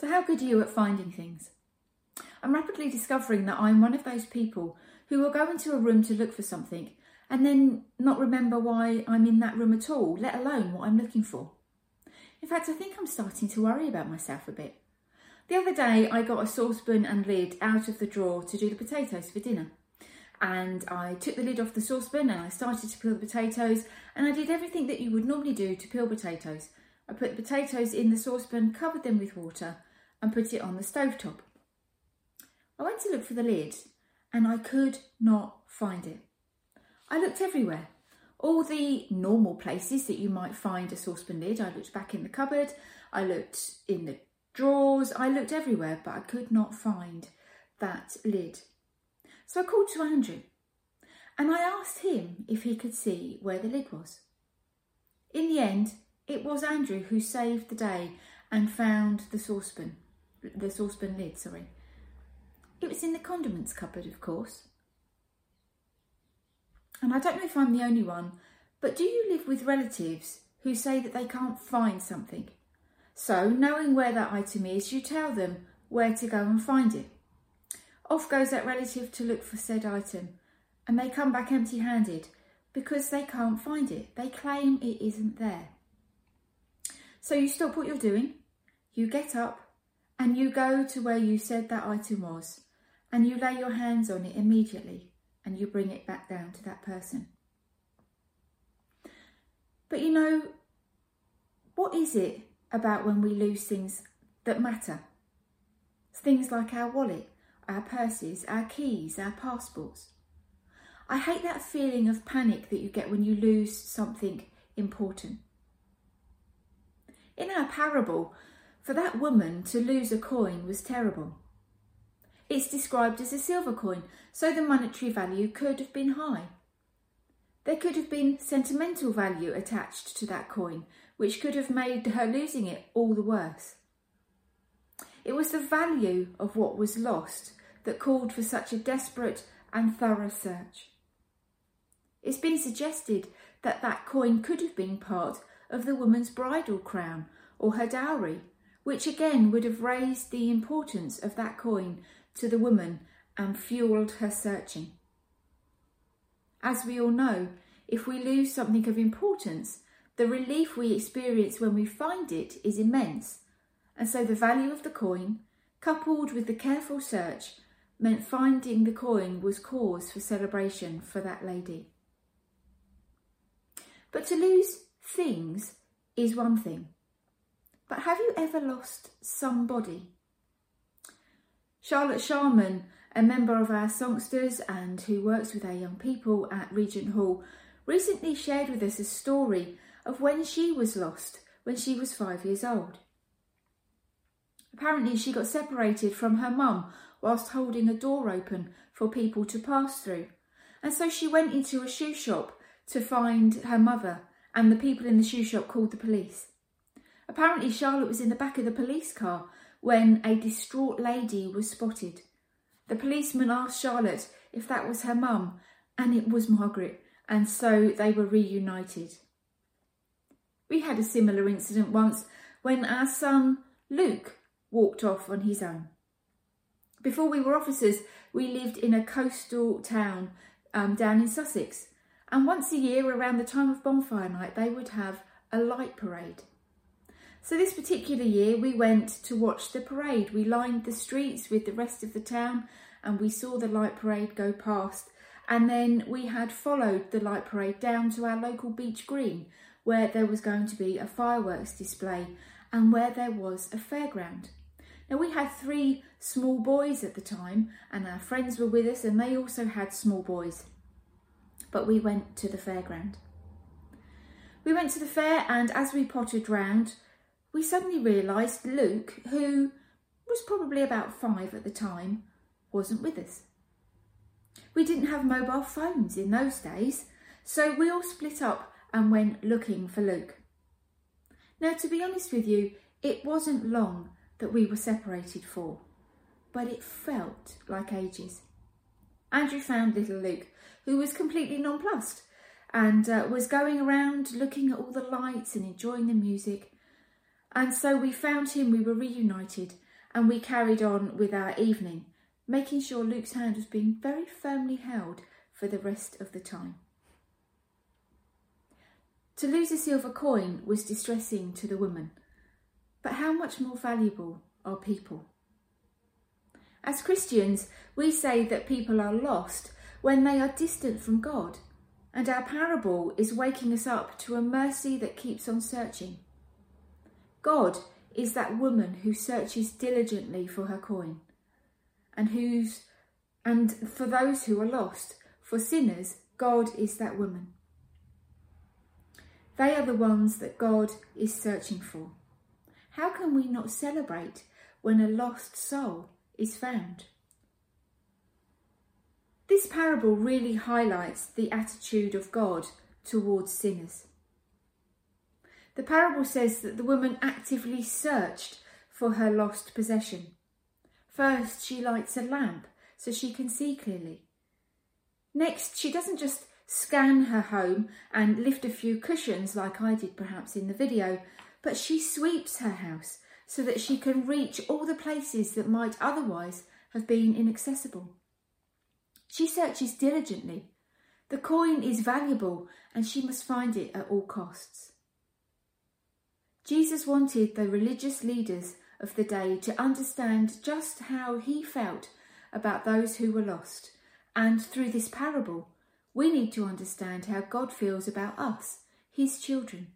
So, how good are you at finding things? I'm rapidly discovering that I'm one of those people who will go into a room to look for something and then not remember why I'm in that room at all, let alone what I'm looking for. In fact, I think I'm starting to worry about myself a bit. The other day, I got a saucepan and lid out of the drawer to do the potatoes for dinner. And I took the lid off the saucepan and I started to peel the potatoes, and I did everything that you would normally do to peel potatoes. I put the potatoes in the saucepan, covered them with water, and put it on the stove top. I went to look for the lid and I could not find it. I looked everywhere. All the normal places that you might find a saucepan lid. I looked back in the cupboard, I looked in the drawers, I looked everywhere, but I could not find that lid. So I called to Andrew and I asked him if he could see where the lid was. In the end, it was Andrew who saved the day and found the saucepan the saucepan lid, sorry. It was in the condiments cupboard, of course. And I don't know if I'm the only one, but do you live with relatives who say that they can't find something? So, knowing where that item is, you tell them where to go and find it. Off goes that relative to look for said item, and they come back empty handed because they can't find it. They claim it isn't there. So, you stop what you're doing, you get up, and you go to where you said that item was and you lay your hands on it immediately and you bring it back down to that person. But you know, what is it about when we lose things that matter? Things like our wallet, our purses, our keys, our passports. I hate that feeling of panic that you get when you lose something important. In our parable, for that woman to lose a coin was terrible. It's described as a silver coin, so the monetary value could have been high. There could have been sentimental value attached to that coin, which could have made her losing it all the worse. It was the value of what was lost that called for such a desperate and thorough search. It's been suggested that that coin could have been part of the woman's bridal crown or her dowry, which again would have raised the importance of that coin to the woman and fueled her searching. As we all know, if we lose something of importance, the relief we experience when we find it is immense, and so the value of the coin, coupled with the careful search, meant finding the coin was cause for celebration for that lady. But to lose things is one thing. But have you ever lost somebody? Charlotte Sharman, a member of our songsters and who works with our young people at Regent Hall, recently shared with us a story of when she was lost when she was five years old. Apparently, she got separated from her mum whilst holding a door open for people to pass through, and so she went into a shoe shop to find her mother, and the people in the shoe shop called the police. Apparently, Charlotte was in the back of the police car when a distraught lady was spotted. The policeman asked Charlotte if that was her mum, and it was Margaret, and so they were reunited. We had a similar incident once when our son Luke walked off on his own. Before we were officers, we lived in a coastal town um, down in Sussex, and once a year around the time of bonfire night, they would have a light parade. So, this particular year, we went to watch the parade. We lined the streets with the rest of the town and we saw the light parade go past. And then we had followed the light parade down to our local beach green where there was going to be a fireworks display and where there was a fairground. Now, we had three small boys at the time, and our friends were with us, and they also had small boys. But we went to the fairground. We went to the fair, and as we potted round, we suddenly realised Luke, who was probably about five at the time, wasn't with us. We didn't have mobile phones in those days, so we all split up and went looking for Luke. Now, to be honest with you, it wasn't long that we were separated for, but it felt like ages. Andrew found little Luke, who was completely nonplussed and uh, was going around looking at all the lights and enjoying the music. And so we found him, we were reunited, and we carried on with our evening, making sure Luke's hand was being very firmly held for the rest of the time. To lose a silver coin was distressing to the woman, but how much more valuable are people? As Christians, we say that people are lost when they are distant from God, and our parable is waking us up to a mercy that keeps on searching. God is that woman who searches diligently for her coin, and whose and for those who are lost, for sinners, God is that woman. They are the ones that God is searching for. How can we not celebrate when a lost soul is found? This parable really highlights the attitude of God towards sinners. The parable says that the woman actively searched for her lost possession. First, she lights a lamp so she can see clearly. Next, she doesn't just scan her home and lift a few cushions like I did perhaps in the video, but she sweeps her house so that she can reach all the places that might otherwise have been inaccessible. She searches diligently. The coin is valuable and she must find it at all costs. Jesus wanted the religious leaders of the day to understand just how he felt about those who were lost, and through this parable, we need to understand how God feels about us, his children.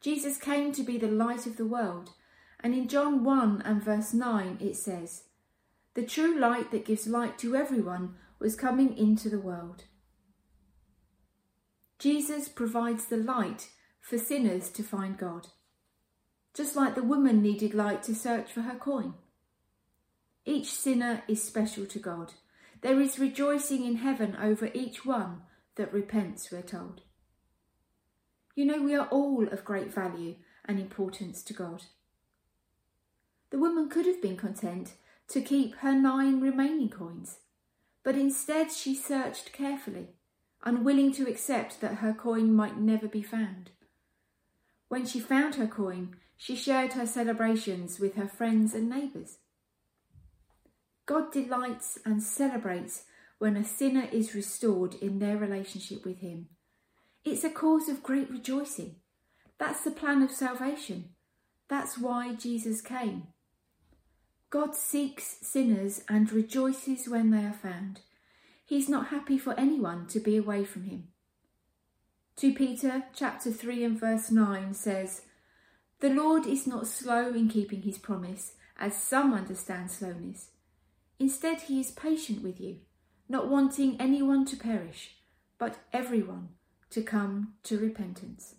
Jesus came to be the light of the world, and in John 1 and verse 9 it says, The true light that gives light to everyone was coming into the world. Jesus provides the light for sinners to find God, just like the woman needed light to search for her coin. Each sinner is special to God. There is rejoicing in heaven over each one that repents, we're told. You know, we are all of great value and importance to God. The woman could have been content to keep her nine remaining coins, but instead she searched carefully, unwilling to accept that her coin might never be found. When she found her coin, she shared her celebrations with her friends and neighbours. God delights and celebrates when a sinner is restored in their relationship with Him. It's a cause of great rejoicing. That's the plan of salvation. That's why Jesus came. God seeks sinners and rejoices when they are found. He's not happy for anyone to be away from him. 2 Peter chapter 3 and verse 9 says, The Lord is not slow in keeping his promise, as some understand slowness. Instead, he is patient with you, not wanting anyone to perish, but everyone to come to repentance.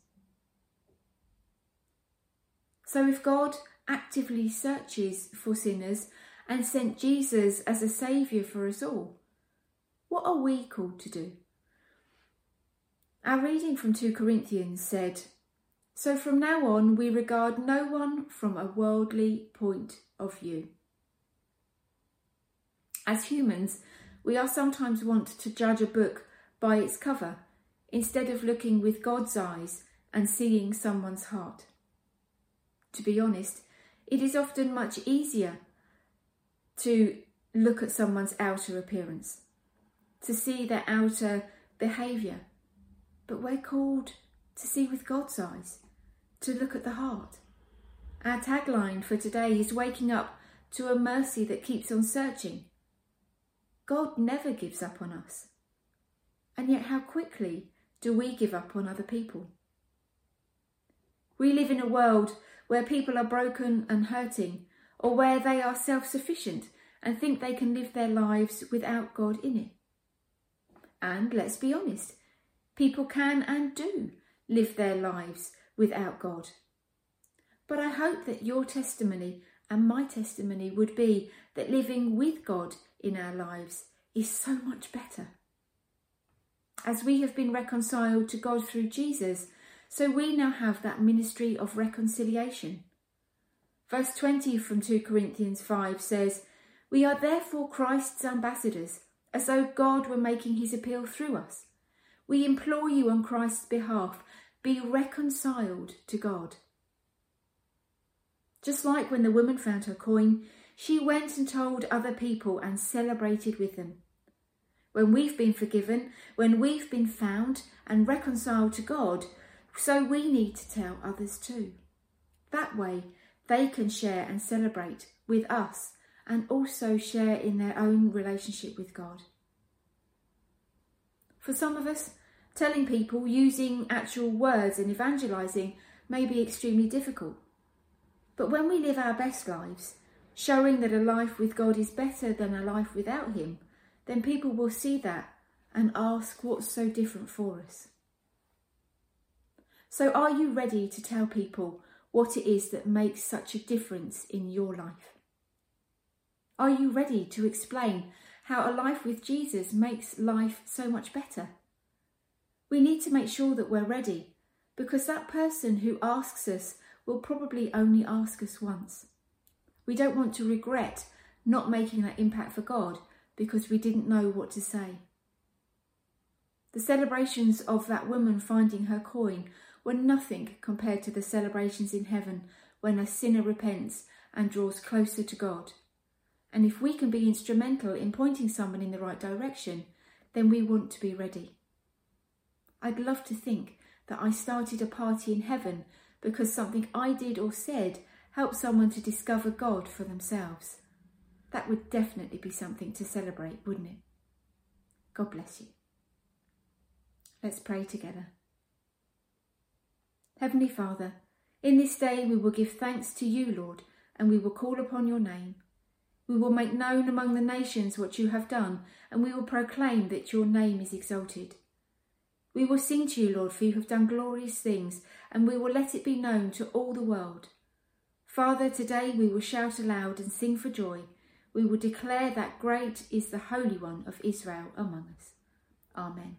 So, if God actively searches for sinners and sent Jesus as a saviour for us all, what are we called to do? Our reading from 2 Corinthians said, So from now on we regard no one from a worldly point of view. As humans, we are sometimes wont to judge a book by its cover instead of looking with God's eyes and seeing someone's heart. To be honest, it is often much easier to look at someone's outer appearance, to see their outer behaviour, but we're called to see with God's eyes, to look at the heart. Our tagline for today is waking up to a mercy that keeps on searching God never gives up on us. And yet, how quickly do we give up on other people? We live in a world where people are broken and hurting, or where they are self sufficient and think they can live their lives without God in it. And let's be honest, people can and do live their lives without God. But I hope that your testimony and my testimony would be that living with God in our lives is so much better. As we have been reconciled to God through Jesus, so we now have that ministry of reconciliation. Verse 20 from 2 Corinthians 5 says, We are therefore Christ's ambassadors, as though God were making his appeal through us. We implore you on Christ's behalf, be reconciled to God. Just like when the woman found her coin, she went and told other people and celebrated with them. When we've been forgiven, when we've been found and reconciled to God, so we need to tell others too. That way, they can share and celebrate with us and also share in their own relationship with God. For some of us, telling people using actual words and evangelizing may be extremely difficult. But when we live our best lives, showing that a life with God is better than a life without Him, then people will see that and ask what's so different for us. So, are you ready to tell people what it is that makes such a difference in your life? Are you ready to explain how a life with Jesus makes life so much better? We need to make sure that we're ready because that person who asks us will probably only ask us once. We don't want to regret not making that impact for God because we didn't know what to say. The celebrations of that woman finding her coin were nothing compared to the celebrations in heaven when a sinner repents and draws closer to God. And if we can be instrumental in pointing someone in the right direction, then we want to be ready. I'd love to think that I started a party in heaven because something I did or said helped someone to discover God for themselves. That would definitely be something to celebrate, wouldn't it? God bless you. Let's pray together. Heavenly Father, in this day we will give thanks to you, Lord, and we will call upon your name. We will make known among the nations what you have done, and we will proclaim that your name is exalted. We will sing to you, Lord, for you have done glorious things, and we will let it be known to all the world. Father, today we will shout aloud and sing for joy we will declare that great is the Holy One of Israel among us. Amen.